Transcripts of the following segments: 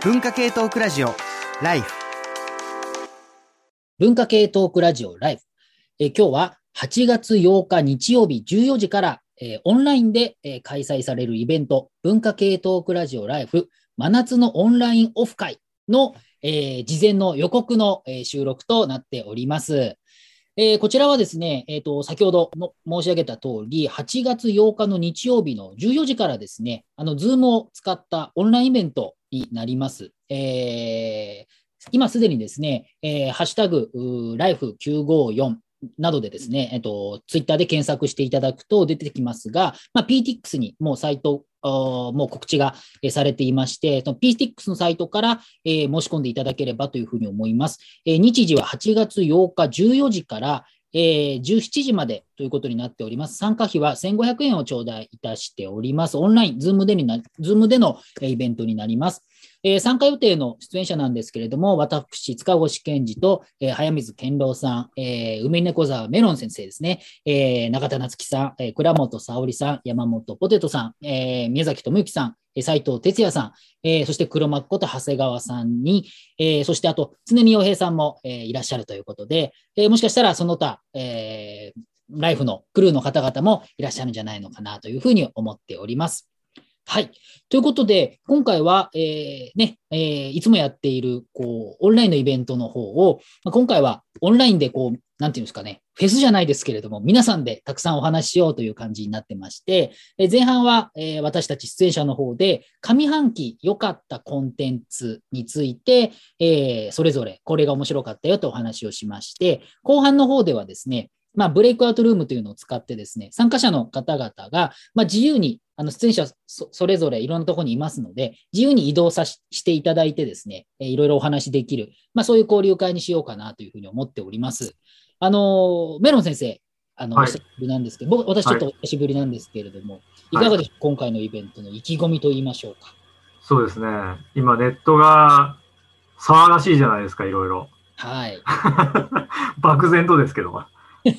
文化系トークラジオライフ文化系トークラジオライフ。え今日は8月8日日曜日14時から、えオンラインで、え開催されるイベント、文化系トークラジオ Life 真夏のオンラインオフ会の、えー事前の予告の、え収録となっております。えーこちらはですね、えーと、先ほどの申し上げた通り、8月8日の日曜日の14時からですね、あの、ズームを使ったオンラインイベントになります。えー今すでにですね、えーハッシュタグ、うー Life954などでですね、えっと、ツイッターで検索していただくと出てきますが、まあ、 Peatix にもうサイト、もう告知がえーされていまして、その PTX のサイトから、えー申し込んでいただければというふうに思います。えー日時は8月8日14時から、えー17時までということになっております。参加費は1500円を頂戴いたしております。オンライン、ズームでにな、ズームでのイベントになります。えー参加予定の出演者なんですけれども、私、塚越健二と、えー早水健郎さん、えー梅猫沢メロン先生ですね、えー中田夏樹さん、えー倉本沙織さん、山本ポテトさん、えー宮崎智之さん、斉藤哲也さん、えーそして黒幕こと長谷川さんに、えーそしてあと、常見洋平さんも、えーいらっしゃるということで、えーもしかしたらその他、えーライフのクルーの方々もいらっしゃるんじゃないのかなというふうに思っております。はい。ということで、今回は、えーね、えーいつもやっている、こう、オンラインのイベントの方を、まあ今回はオンラインで、こう、なんていうんですかね、フェスじゃないですけれども、皆さんでたくさんお話ししようという感じになってまして、え前半は、えー私たち出演者の方で、上半期良かったコンテンツについて、えそれぞれこれが面白かったよとお話をしまして、後半の方ではですね、まあ、ブレイクアウトルームというのを使ってですね、参加者の方々が、まあ、自由に、あの、出演者そそれぞれいろんなところにいますので、自由に移動さししていただいてですね、えーいろいろお話しできる、まあ、そういう交流会にしようかなというふうに思っております。あの、メロン先生、あの、はいお久しぶりなんですけど、僕、私ちょっとお久しぶりなんですけれども、い、かがでしょう、今回のイベントの意気込みと言いましょうか。そうですね。今ネットが騒がしいじゃないですか、いろいろ。はい。漠然とですけど。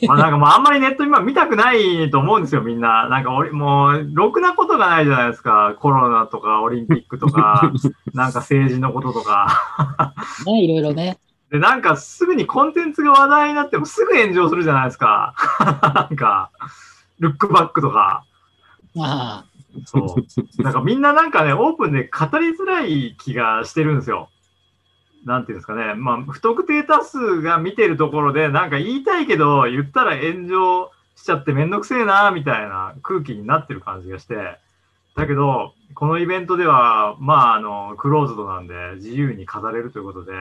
まあなんかもうあんまりネット今見たくないと思うんですよ、みんな。なんかおりもう、ろくなことがないじゃないですか。コロナとかオリンピックとか、なんか政治のこととか。ね、いろいろね。で、なんかすぐにコンテンツが話題になってもすぐ炎上するじゃないですか。なんか、ルックバックとか。まあ、そう。なんかみんななんかね、オープンで語りづらい気がしてるんですよ。なんていうんですかね。まあ、不特定多数が見てるところで、なんか言いたいけど、言ったら炎上しちゃってめんどくせえな、みたいな空気になってる感じがして。だけど、このイベントでは、まあ、あの、クローズドなんで、自由に語れるということで、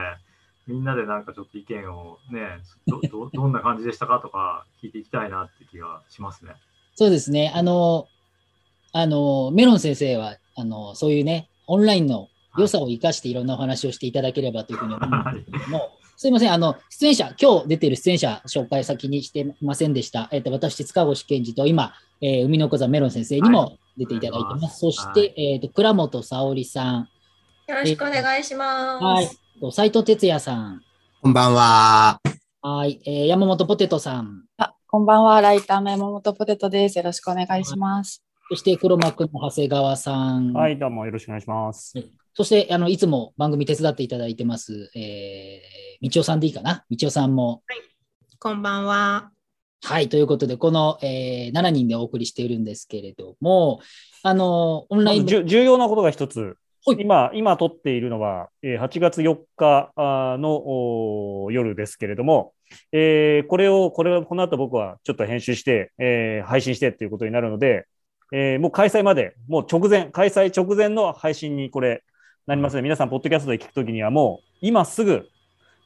みんなでなんかちょっと意見をね、ど、ど どんな感じでしたかとか聞いていきたいなって気がしますね。そうですね。あの、あの、メロン先生は、あの、そういうね、オンラインの良さを生かしていろんなお話をしていただければというふうに思うんですけれども、すいません、あの、出演者、今日出てる出演者紹介先にしてませんでした。えっ、と、私、塚越健二と今、えー海の小座メロン先生にも出ていただいてます。そして、はいえっ、と、倉本沙織さん、よろしくお願いします。はい、と斉藤哲也さん、こんばんは。はい、えー山本ポテトさん、あ、こんばんは。ライターの山本ポテトです。よろしくお願いします。そして黒幕の長谷川さん、はい、どうもよろしくお願いします。そして、あの、いつも番組手伝っていただいてます、えー、みちおさんでいいかな？みちおさんも。こんばんは。はい、ということで、この、えー、7人でお送りしているんですけれども、あの、オンライン重要なことが一つはい、今、今撮っているのは、えー8月4日の夜ですけれども、えーこれを、これを、この後僕はちょっと編集して、えー配信してっていうことになるので、えーもう開催まで、もう直前、開催直前の配信にこれなりますので、皆さん、ポッドキャストで聞くときにはもう、今すぐ、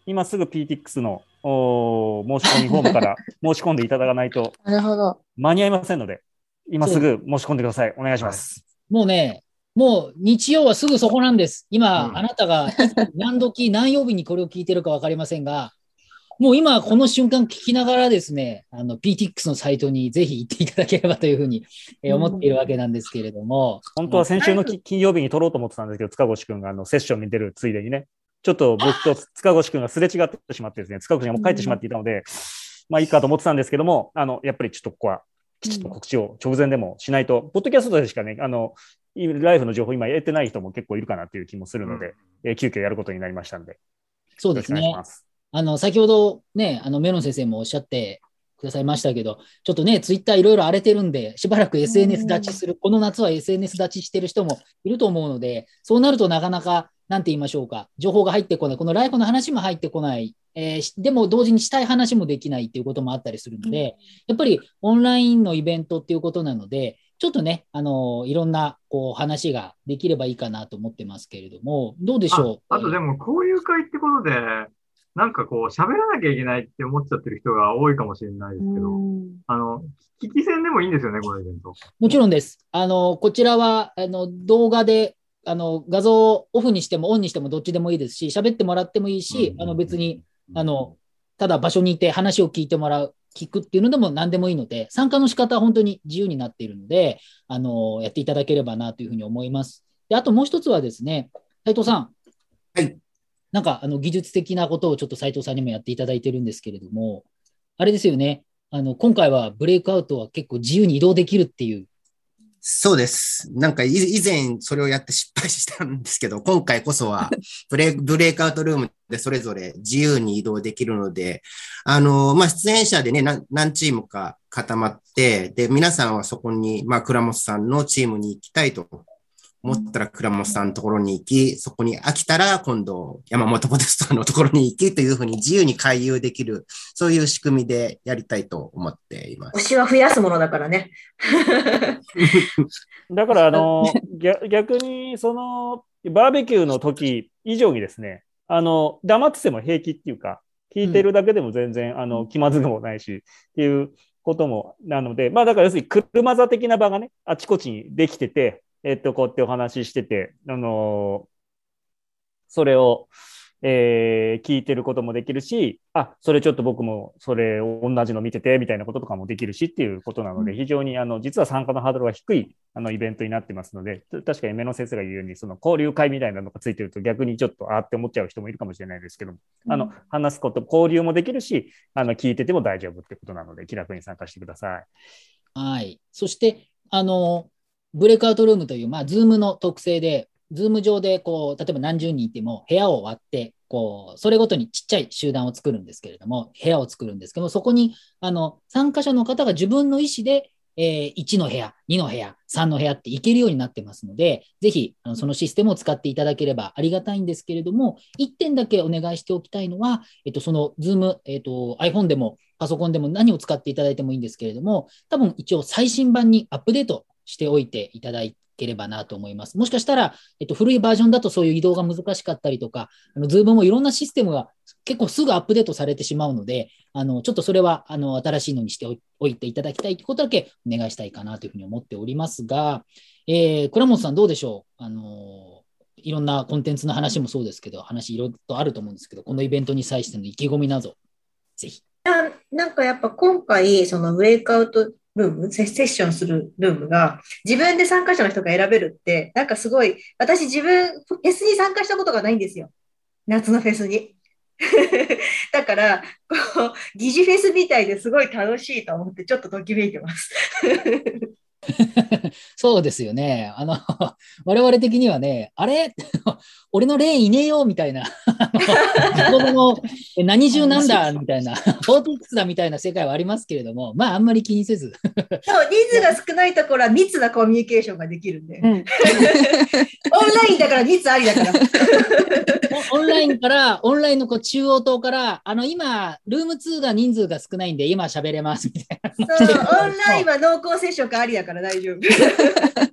今すぐ PTX のおー申し込みフォームから 申し込んでいただかないとなるほど。間に合いませんので、今すぐ申し込んでください。お願いします。もうね、もう日曜はすぐそこなんです。今、うんあなたが何時、何曜日にこれを聞いてるか分かりませんが、もう今この瞬間聞きながらですね、あの PTX のサイトにぜひ行っていただければというふうにえー思っているわけなんですけれども、本当は先週のき金曜日に撮ろうと思ってたんですけど、塚越くんがあのセッションに出るついでにね、ちょっと僕と塚越くんがすれ違ってしまってですね、塚越くんがもう帰ってしまっていたので、まあいいかと思ってたんですけども、あの、やっぱりちょっとここはきちっと告知を直前でもしないと、ポッドキャストでしかね、あの、ライフの情報今得てない人も結構いるかなっていう気もするので、うん、えー、急遽やることになりましたんで。そうですね。あの、先ほどね、あの、メロン先生もおっしゃってくださいましたけど、ちょっとね、ツイッターいろいろ荒れてるんで、しばらく SNS 立ちする、この夏は SNS 立ちしてる人もいると思うので、そうなるとなかなか、なんて言いましょうか、情報が入ってこない、このライフの話も入ってこない、えー、でも同時にしたい話もできないっていうこともあったりするので、やっぱりオンラインのイベントっていうことなので、ちょっとね、あのいろんなこう話ができればいいかなと思ってますけれども、どうでしょう？あとでも、交流会ってことで、なんかこう、喋らなきゃいけないって思っちゃってる人が多いかもしれないですけど、あの、聞き戦でもいいんですよね、このイベント。もちろんです。あの、こちらは、あの、動画で、あの、画像をオフにしてもオンにしてもどっちでもいいですし、喋ってもらってもいいし、あの、別に、あの、ただ場所にいて話を聞いてもらう、聞くっていうのでも何でもいいので、参加の仕方は本当に自由になっているので、あの、やっていただければなというふうに思います。で、あともう一つはですね、斉藤さん。はい。なんか、あの、技術的なことをちょっと斉藤さんにもやっていただいてるんですけれども、あれですよね。あの、今回はブレイクアウトは結構自由に移動できるっていうそうです。なんか以前それをやって失敗したんですけど、今回こそは ブレブレイクアウトルームでそれぞれ自由に移動できるので、あの、まあ、出演者でね何、何チームか固まって、で、皆さんはそこに、まあ、倉本さんのチームに行きたいと思ったら倉本さんのところに行き、そこに飽きたら今度山本ポテストのところに行きというふうに自由に回遊できる、そういう仕組みでやりたいと思っています。推しは増やすものだからね。だから、あの、逆に、その、バーベキューの時以上にですね、あの、黙ってても平気っていうか、聞いてるだけでも全然、うん、あの、気まずくもないし、っていうことも、なので、まあだから要するに車座的な場がね、あちこちにできてて、えっと、こうやってお話ししてて、あのー、それを、えー、聞いてることもできるし、あ、それちょっと僕もそれを同じの見ててみたいなこととかもできるしっていうことなので、非常にあの実は参加のハードルが低いあのイベントになってますので、確かに目の先生が言うように、その交流会みたいなのがついてると逆にちょっとあって思っちゃう人もいるかもしれないですけども、あの話すこと、交流もできるし、あの聞いてても大丈夫ってことなので、気楽に参加してください。はい。そして、あの、ブレイクアウトルームという、まあ、ズームの特性で、ズーム上で、こう、例えば何十人いても、部屋を割って、こう、それごとにちっちゃい集団を作るんですけれども、部屋を作るんですけども、そこに、あの、参加者の方が自分の意思で、えー、1の部屋、2の部屋、3の部屋って行けるようになってますので、ぜひ、あのそのシステムを使っていただければありがたいんですけれども、1点だけお願いしておきたいのは、えっと、その Zoom、えっと、iPhone でもパソコンでも何を使っていただいてもいいんですけれども、多分一応最新版にアップデートしておいていただければなと思います。もしかしたら、えっと、古いバージョンだとそういう移動が難しかったりとか、あの Zoom もいろんなシステムが結構すぐアップデートされてしまうので、あのちょっとそれはあの新しいのにしておいていただきたいということだけお願いしたいかなというふうに思っておりますが、えー、倉本さんどうでしょう？あのいろんなコンテンツの話もそうですけど、話いろいろとあると思うんですけど、このイベントに際しての意気込みなど、ぜひ。なんかやっぱ今回、そのブレイクアウトルーム、セッションするルームが、自分で参加者の人が選べるって、なんかすごい、私自分、フェスに参加したことがないんですよ。夏のフェスに。だから、こう、疑似フェスみたいですごい楽しいと思って、ちょっとときめいてます。そうですよね。あの、我々的にはね、あれ？俺の霊いねえよみたいな、子供の何十なんだ？みたいな、フォートックスだみたいな世界はありますけれども、まああんまり気にせず。そう、人数が少ないところは密なコミュニケーションができるんで。うん、オンラインだから密ありだから。オンラインから、オンラインのこう中央棟から、あの今、ルーム2が人数が少ないんで、今喋れますみたいな。そう、オンラインは濃厚接触ありだから大丈夫。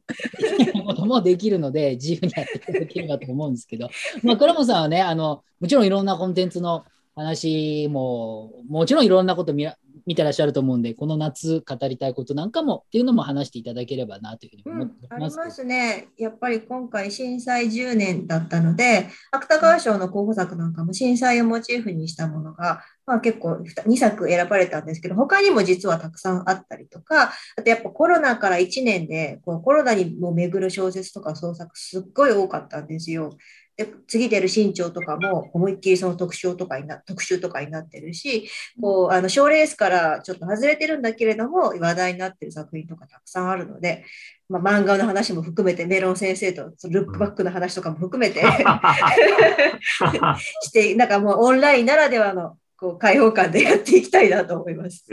もできるので、自由にやっていただければと思うんですけど、まあ、倉本さんはね、あの、もちろんいろんなコンテンツの話も、もちろんいろんなこと見見てらっしゃると思うんで、この夏語りたいことなんかもっていうのも話していただければなというふうに思ってます、うん、ありますね。やっぱり今回震災10年だったので、芥川賞の候補作なんかも震災をモチーフにしたものが、まあ、結構2作選ばれたんですけど、他にも実はたくさんあったりとか、あとやっぱコロナから1年でこうコロナにも巡る小説とか創作すっごい多かったんですよ。で次出る新潮とかも思いっきりその特集とかにな特集とかになってるし、こうあの賞レースからちょっと外れてるんだけれども話題になってる作品とかたくさんあるので、まあ、漫画の話も含めてメロン先生とルックバックの話とかも含めて してなんかもうオンラインならではのこう開放感でやっていきたいなと思います。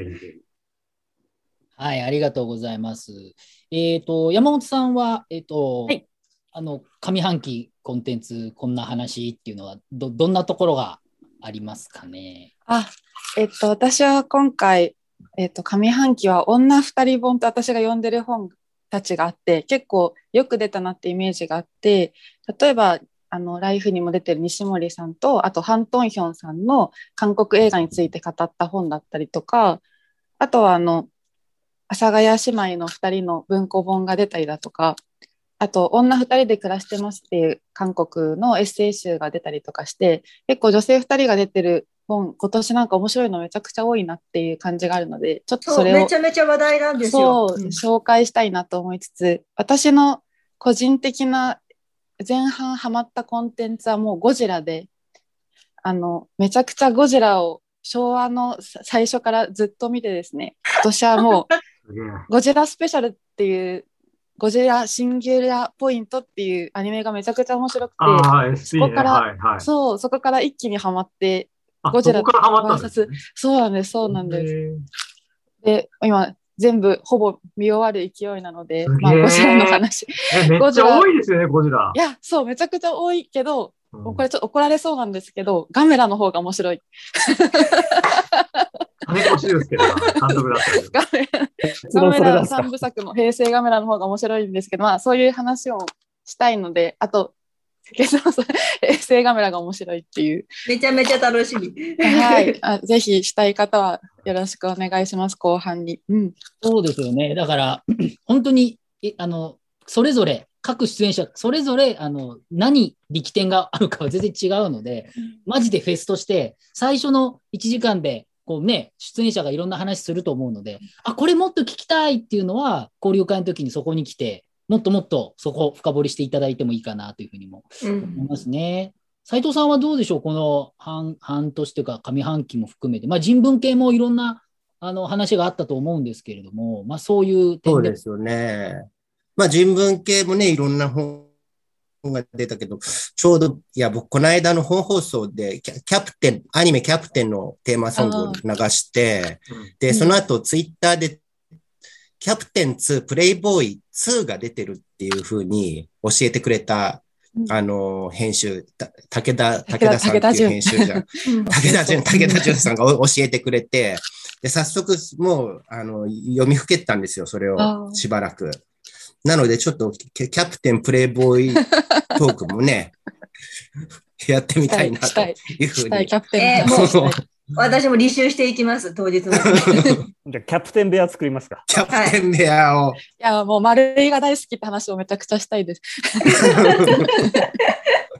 はい、ありがとうございます。えっ、と、山本さんは、えっ、と、はいあの、上半期コンテンツ、こんな話っていうのは、ど、どんなところがありますかね？あ、えっと、私は今回、えっと、上半期は女二人本と私が読んでる本たちがあって、結構よく出たなってイメージがあって、例えば、あの、ライフにも出てる西森さんと、あと、ハン・トンヒョンさんの韓国映画について語った本だったりとか、あとは、あの、阿佐ヶ谷姉妹の二人の文庫本が出たりだとか、あと、女二人で暮らしてますっていう韓国のエッセイ集が出たりとかして、結構女性二人が出てる本、今年なんか面白いのめちゃくちゃ多いなっていう感じがあるので、ちょっとそれをめちゃめちゃ話題なんですよ。そう、うん紹介したいなと思いつつ、私の個人的な前半ハマったコンテンツはもうゴジラで、あの、めちゃくちゃゴジラを昭和のさ最初からずっと見てですね、今年はもう ゴジラスペシャルっていう、ゴジラシンギュラポイントっていうアニメがめちゃくちゃ面白くて。そこからはいはい。そう、そこから一気にハマって、あゴジラそこからハマったんです、ね。そうなんです、そうなんです。す。で、今、全部ほぼ見終わる勢いなので、まあ、ゴジラの話。え、めっちゃ多いですよね、ゴジラい。や、そう、めちゃくちゃ多いけど、うんもうこれちょっと怒られそうなんですけど、ガメラの方が面白い。金越しですけどな、監督だった。ガメラ三部作の平成ガメラの方が面白いんですけど、まあ、そういう話をしたいので、あと、結論それ平成ガメラが面白いっていう。めちゃめちゃ楽しみ。はい。あぜひしたい方はよろしくお願いします、後半に。うん。そうですよね。だから、本当に、えあの、それぞれ、各出演者、それぞれ、あの、何、力点があるかは全然違うので、マジでフェスとして、最初の1時間で、こうね、出演者がいろんな話すると思うので、あ、これもっと聞きたいっていうのは、交流会の時にそこに来て、もっともっとそこを深掘りしていただいてもいいかなというふうにもうん思いますね。斉藤さんはどうでしょう？この半半年というか上半期も含めて、まあ、人文系もいろんなあの話があったと思うんですけれども、まあ、そういうそ点で。うですよね。まあ人文系もね、いろんな本が出たけど、ちょうど、いや、僕、この間の本放送でキャ、キャプテン、アニメキャプテンのテーマソングを流して、で、その後ツイッターで、キャプテン2、プレイボーイ2が出てるっていうふうに教えてくれた、うん。あの、編集、た武田、武武田田さんっていう武田純。編集者、武田純、武田純さんがお教えてくれて、で、早速、もう、あの、読みふけったんですよ、それを、しばらく。なので、ちょっと、キャプテンプレイボーイトークもね、やってみたいなとしたいい。うふうにキ。ャプテンー 私も履修していきます、当日の。じゃあ、キャプテン部屋作りますか。キャプテン部屋を、いや、もう丸いが大好きって話をめちゃくちゃしたいです。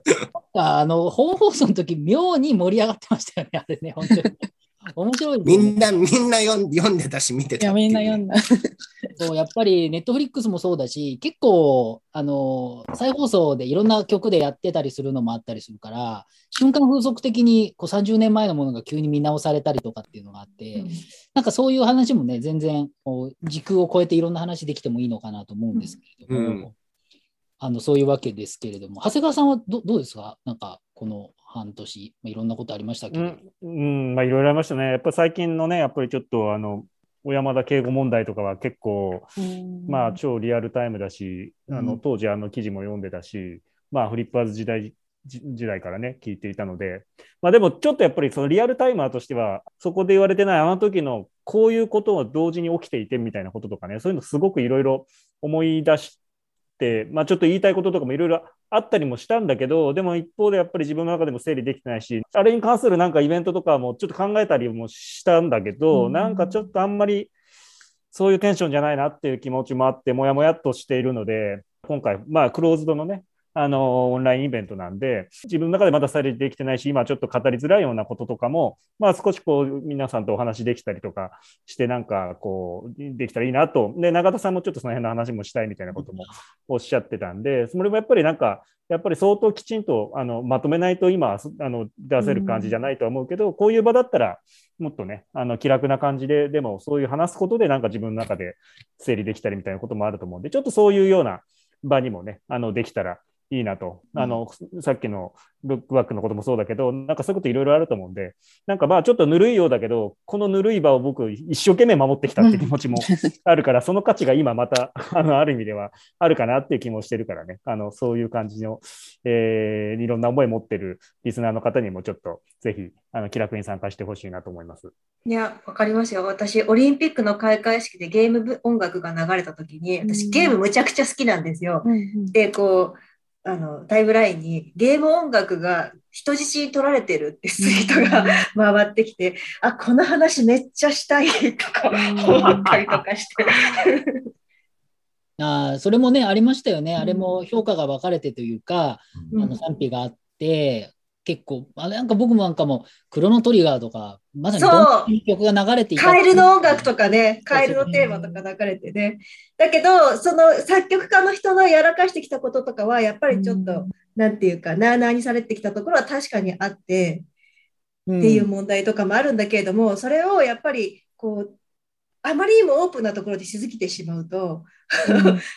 あの本放送の時妙に盛り上がってましたよね、あれね、本当に。面白いねみんな、みんな読んでたし、見ていや、たいう。ねみんな読んだ。そうやっぱりネットフリックスもそうだし、結構、あの、再放送でいろんな曲でやってたりするのもあったりするから、瞬間風速的にこう30年前のものが急に見直されたりとかっていうのがあって、なんかそういう話もね、全然こう時空を超えていろんな話できてもいいのかなと思うんですけれども、うん。あのそういうわけですけれども、長谷川さんはどどうですか？なんかこの半年、まあ、いろんなことありましたけど。うん、うんまあいろいろありましたね。やっぱり最近のね、やっぱりちょっとあの、小山田敬語問題とかは結構、まあ超リアルタイムだし、あのうん当時あの記事も読んでたし、まあフリッパーズ時代じ時代からね、聞いていたので、まあでもちょっとやっぱりそのリアルタイマーとしては、そこで言われてないあの時のこういうことを同時に起きていてみたいなこととかね、そういうのすごくいろいろ思い出して、まあちょっと言いたいこととかもいろいろあったりもしたんだけど、でも一方でやっぱり自分の中でも整理できてないし、あれに関するなんかイベントとかもちょっと考えたりもしたんだけど、うん。なんかちょっとあんまりそういうテンションじゃないなっていう気持ちもあって、もやもやっとしているので、今回、まあ、クローズドのね、あの、オンラインイベントなんで、自分の中でまだされできてないし、今ちょっと語りづらいようなこととかも、まあ少しこう、皆さんとお話できたりとかして、なんかこう、できたらいいなと。で、永田さんもちょっとその辺の話もしたいみたいなこともおっしゃってたんで、それもやっぱりなんか、やっぱり相当きちんとあのまとめないと今あの出せる感じじゃないとは思うけど、こういう場だったらもっとねあの気楽な感じででもそういう話すことでなんか自分の中で整理できたりみたいなこともあると思うんでちょっとそういうような場にもねあのできたらいいなと、あの、さっきのルックバックのこともそうだけど、なんかそういうこといろいろあると思うんで、なんかまあちょっとぬるいようだけど、このぬるい場を僕一生懸命守ってきたって気持ちも あるから、その価値が今また、あの、ある意味ではあるかなっていう気もしてるからね、あの、そういう感じの、えー、いろんな思い持ってるリスナーの方にもちょっとぜひ、あの、気楽に参加してほしいなと思います。いや、わかりますよ。私、オリンピックの開会式でゲーム音楽が流れた時に、私ゲームむちゃくちゃ好きなんですよ。で、こう、あのタイムラインにゲーム音楽が人質に取られてるってツイートが回ってきて、あこの話めっちゃしたいとか思ったりとかして。あそれもねありましたよね、あれも評価が分かれてというか、うん、あの賛否があって、結構、あれなんか僕もなんかも、クロノトリガーとか、まさにどん曲が流れていた。カエルの音楽とかね、カエルのテーマとか流れてね。だけど、その作曲家の人のやらかしてきたこととかは、やっぱりちょっと、うん、なんていうか、なあなあにされてきたところは確かにあって、っていう問題とかもあるんだけれども、それをやっぱり、こう、あまりにもオープンなところでしすぎてしまうと、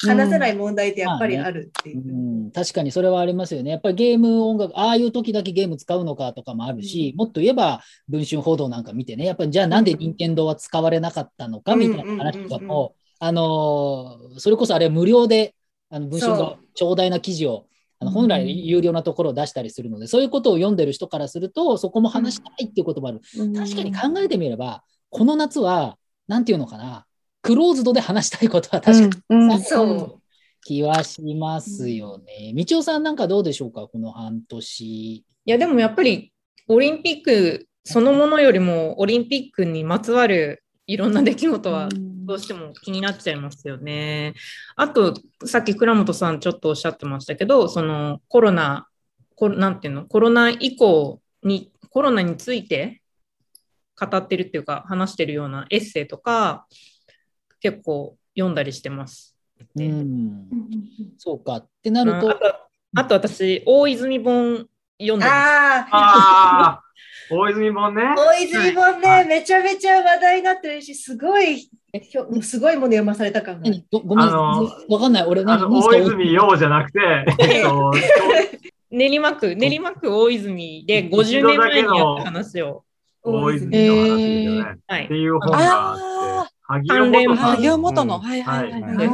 話せない問題ってやっぱりあるっていう、うん、確かにそれはありますよね。やっぱりゲーム音楽、ああいう時だけゲーム使うのかとかもあるし、うん、もっと言えば文春報道なんか見てね、やっぱりじゃあなんで任天堂は使われなかったのかみたいな話とかも、あのそれこそあれ無料であの文春が長大な記事をあの本来有料なところを出したりするので、そういうことを読んでる人からすると、そこも話したいっていうこともある。確かに考えてみれば、この夏はなんていうのかな、クローズドで話したいことは確かに、うんうん、そう気はしますよね。みちおさんなんかどうでしょうか、この半年。いや、でもやっぱりオリンピックそのものよりも、オリンピックにまつわるいろんな出来事はどうしても気になっちゃいますよね。あと、さっき倉本さんちょっとおっしゃってましたけど、そのコロナ、コなんていうの、コロナ以降に、コロナについて語ってるっていうか話してるようなエッセイとか結構読んだりしてます。うん、そうかってなると。あとあと私、大泉本読んでます。ああ大泉本ね。大泉本ね、はい、めちゃめちゃ話題になってるし、すごい、すごいもの読まされた感が。ごめん、わかんない。俺何？大泉洋じゃなくて、えっと、練馬区、練馬区大泉で50年前にやった話を。大泉の話ですよね。はい、っていう本があって、萩尾元の、はいはいはい。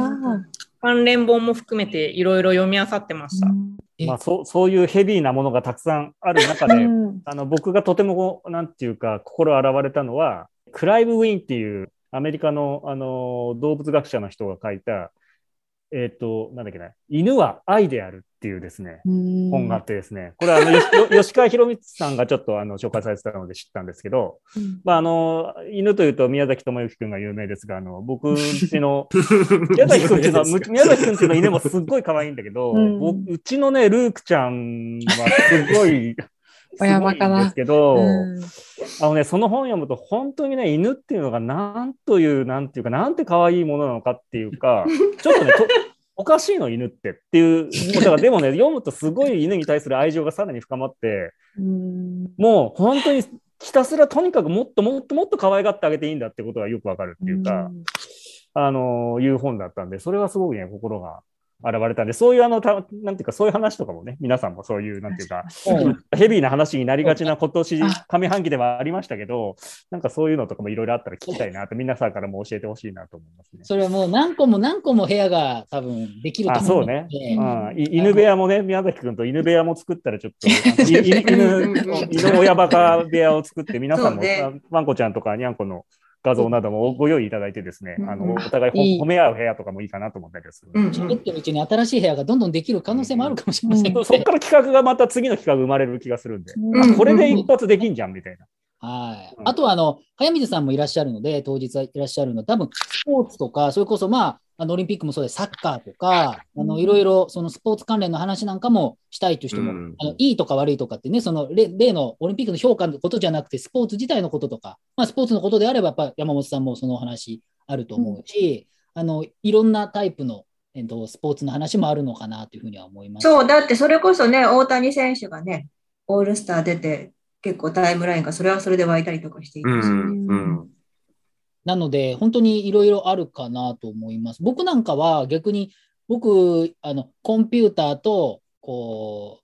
関連本も含めていろいろ読み漁ってました。まあ、そうそういうヘビーなものがたくさんある中で、あの僕がとてもなんていうか心洗われたのはクライブ・ウィンっていうアメリカのあの動物学者の人が書いたえっ、ー、と、なんだっけな、犬は愛であるっていうですね、本があってですね、これはあの 吉川博光さんがちょっとあの紹介されてたので知ったんですけど、うん、まあ、あの犬というと宮崎智之君が有名ですが、あの僕うちの 宮崎君っていうのは、宮崎君っていうの犬もすっごい可愛いんだけど、うん、うちのね、ルークちゃんはすごい親バカですけど、うん、あのね、その本読むと本当にね、犬っていうのがなんという、なんていうか、なんて可愛いものなのかっていうか、ちょっとね、おかしいの犬ってっていう、だからでもね、読むとすごい犬に対する愛情がさらに深まって、うん、もう本当にひたすらとにかくもっともっともっと可愛がってあげていいんだってことがよくわかるっていうか、うん、あのいう本だったんで、それはすごくね、心が現れたんで、そういうあの、たなんていうか、そういう話とかもね、皆さんもそういう、なんていうか、ヘビーな話になりがちな今年上半期ではありましたけど、なんかそういうのとかもいろいろあったら聞きたいなと、皆さんからも教えてほしいなと思いますね。それはもう何個も何個も部屋が多分できると思うので。そうね。うん、犬部屋もね、宮崎君と犬部屋も作ったらちょっと、犬犬親バカ部屋を作って、皆さんも、ワンコちゃんとかにゃんこの画像などもご用意いただいてですね、うん、あのお互い褒め合う部屋とかもいいかなと思ったりする。喋、ってるうちに新しい部屋がどんどんできる可能性もあるかもしれません、ね、そこから企画がまた次の企画生まれる気がするんで、これで一発できんじゃんみたいな。はい、あとはあの早水さんもいらっしゃるので、当日はいらっしゃるの。で、多分スポーツとか、それこそまあ、あのオリンピックもそうです、サッカーとか、あのいろいろそのスポーツ関連の話なんかもしたいという人も、うん。あのいいとか悪いとかってね、その例例のオリンピックの評価のことじゃなくて、スポーツ自体のこととか、まあ、スポーツのことであれば、やっぱ山本さんもそのお話あると思うし、あのいろんなタイプの、えっと、スポーツの話もあるのかなというふうには思います。そう、だってそれこそね、大谷選手がね、オールスター出て、結構タイムラインがそれはそれで湧いたりとかしていて、うん。うんなので、本当にいろいろあるかなと思います。僕なんかは逆に、僕、あの、コンピューターと、こ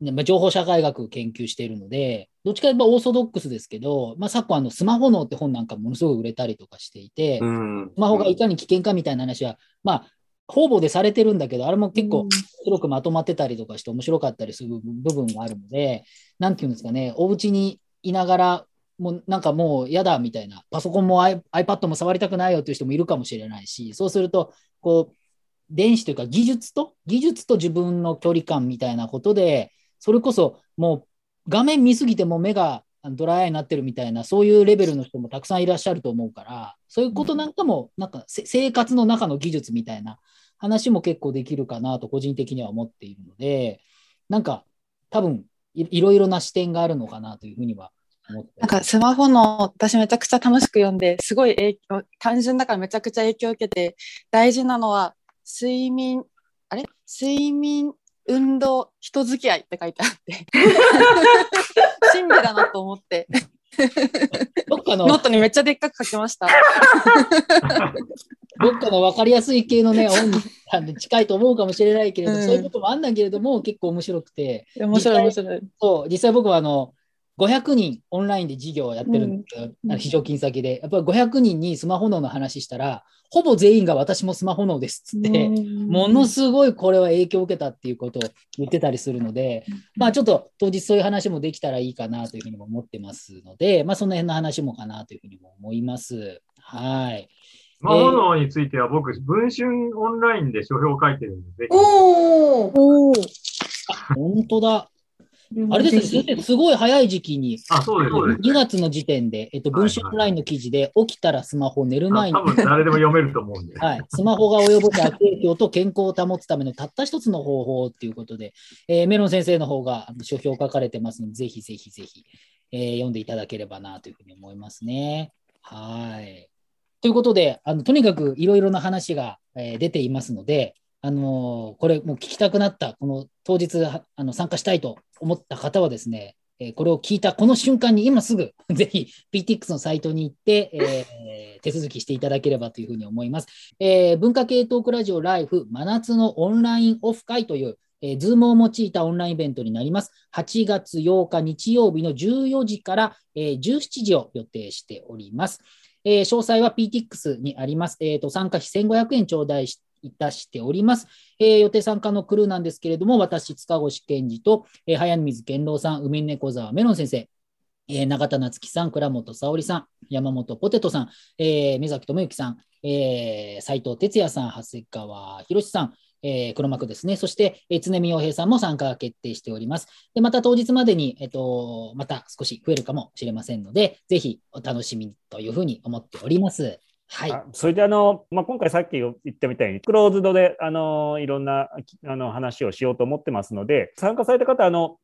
う、ねまあ、情報社会学研究しているので、どっちかといえばオーソドックスですけど、まあ、昨今、あの、スマホ脳って本なんかものすごい売れたりとかしていて、うんスマホがいかに危険かみたいな話は、まあ、方々でされてるんだけど、あれも結構広くまとまってたりとかして面白かったりする部分があるので、なんていうんですかね、お家にいながら、もうなんかもう嫌だみたいな、パソコンも iPad も触りたくないよっていう人もいるかもしれないし、そうすると、こう、電子というか技術と、技術と自分の距離感みたいなことで、それこそもう画面見すぎても目がドライアイになってるみたいな、そういうレベルの人もたくさんいらっしゃると思うから、そういうことなんかも、なんか生活の中の技術みたいな話も結構できるかなと個人的には思っているので、なんか多分いろいろな視点があるのかなというふうにはなんかスマホの私めちゃくちゃ楽しく読んで、すごい影響、単純だからめちゃくちゃ影響を受けて、大事なのは睡眠、あれ？睡眠、運動、人付き合いって書いてあって。真理だなと思って、どっかのノートにめっちゃでっかく書きました。どっかの分かりやすい系のね、本にあの近いと思うかもしれないけれど、うんそういうこともあんだけれども、結構面白くて、面白い面白い。そう、実際僕はあの、500人オンラインで授業をやってるんですけど、うんあの非常勤先で、やっぱり500人にスマホ脳の話したら、ほぼ全員が私もスマホ脳ですっつって、ものすごいこれは影響を受けたっていうことを言ってたりするので、まあちょっと当日そういう話もできたらいいかなというふうにも思ってますので、まあその辺の話もかなというふうにも思います。はい。スマホ脳については僕、文春オンラインで書評を書いてるんで、ぜひ。おーおー本当だ。あれですね、先生、すごい早い時期に、あ、そうです、そうです。2月の時点で、えっと、はい文春オンラインの記事で、起きたらスマホ、寝るあ前に多、分誰でも読めると思うんで。はい、スマホが及ぼす悪影響と健康を保つためのたった一つの方法っていうことで、えーメロン先生の方があの書評を書かれてますので、ぜひぜひぜひ、えー読んでいただければなというふうに思いますね。はい。ということで、あのとにかくいろいろな話が、えー出ていますので、あのーこれもう聞きたくなった、この当日あの参加したいと思った方はですね、えーこれを聞いたこの瞬間に今すぐ ぜひ PTX のサイトに行って、えー手続きしていただければというふうに思います。えー文化系トークラジオライフ真夏のオンラインオフ会という、えー、ズームを用いたオンラインイベントになります。8月8日日曜日の14時から、えー17時を予定しております。えー詳細は PTX にあります。えーと参加費1500円頂戴しいたしております。えー予定参加のクルーなんですけれども、私、塚越健二と、えー早水健郎さん、海猫沢メロン先生、えー永田夏樹さん、倉本沙織さん、山本ポテトさん、えー目崎智之さん、えー、斉藤哲也さん、長谷川博さん、えー黒幕ですね。そして、えー、常見洋平さんも参加が決定しております。で、また当日までに、えっ、と、また少し増えるかもしれませんので、ぜひお楽しみにというふうに思っております。はい。それであの、まあ、今回さっき言ったみたいに、クローズドであのいろんなあの話をしようと思ってますので、参加された方あの、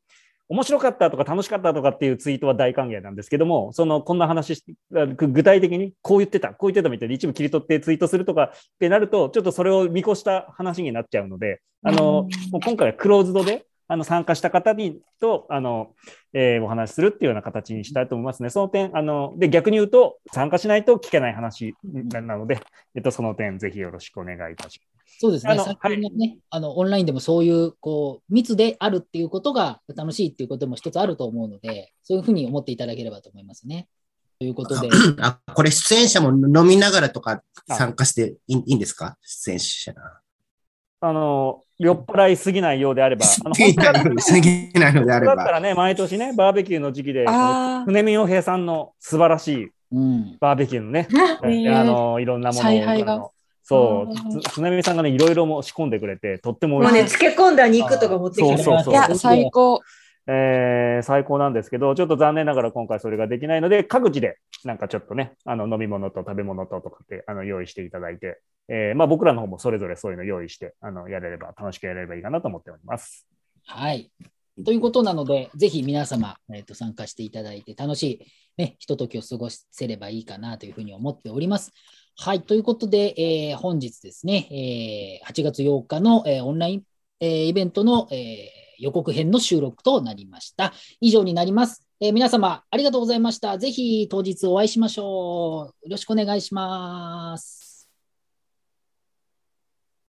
面白かったとか楽しかったとかっていうツイートは大歓迎なんですけども、そのこんな話し具体的にこう言ってた、こう言ってたみたいに一部切り取ってツイートするとかってなると、ちょっとそれを見越した話になっちゃうので、あの、もう今回はクローズドであの参加した方にとあの、えーお話しするっていうような形にしたいと思いますね。その点、あので逆に言うと、参加しないと聞けない話なので、えっと、その点、ぜひよろしくお願いいたしそうですね。あの最近のね、あの、オンラインでもそういう、こう、密であるっていうことが楽しいっていうことも一つあると思うので、そういうふうに思っていただければと思いますね。ということで、あ、これ出演者も飲みながらとか参加していいいいんですか？出演者。あの酔っ払いすぎないようであれば、あの過ぎないの過ぎないのであれば。だったらね、毎年ね、バーベキューの時期で、船見洋平さんの素晴らしいうん。バーベキューのね、え ーあのいろんなものをそう、つ船見さんがね、いろいろも仕込んでくれて、とってももうね、美味しい。漬け込んだ肉とか持ってきてそうそうそういや、最高。えー最高なんですけど、ちょっと残念ながら今回それができないので、各自でなんかちょっとね、あの飲み物と食べ物ととかってあの用意していただいて、えーまあ、僕らの方もそれぞれそういうの用意して、あのやれれば、楽しくやれればいいかなと思っております。はい。ということなので、ぜひ皆様、えーと参加していただいて、楽しい、ね、ひとときを過ごせればいいかなというふうに思っております。はい。ということで、えー本日ですね、えー8月8日の、えーオンライン、えーイベントの、えー予告編の収録となりました。以上になります。えー皆様、ありがとうございました。ぜひ当日お会いしましょう。よろしくお願いします。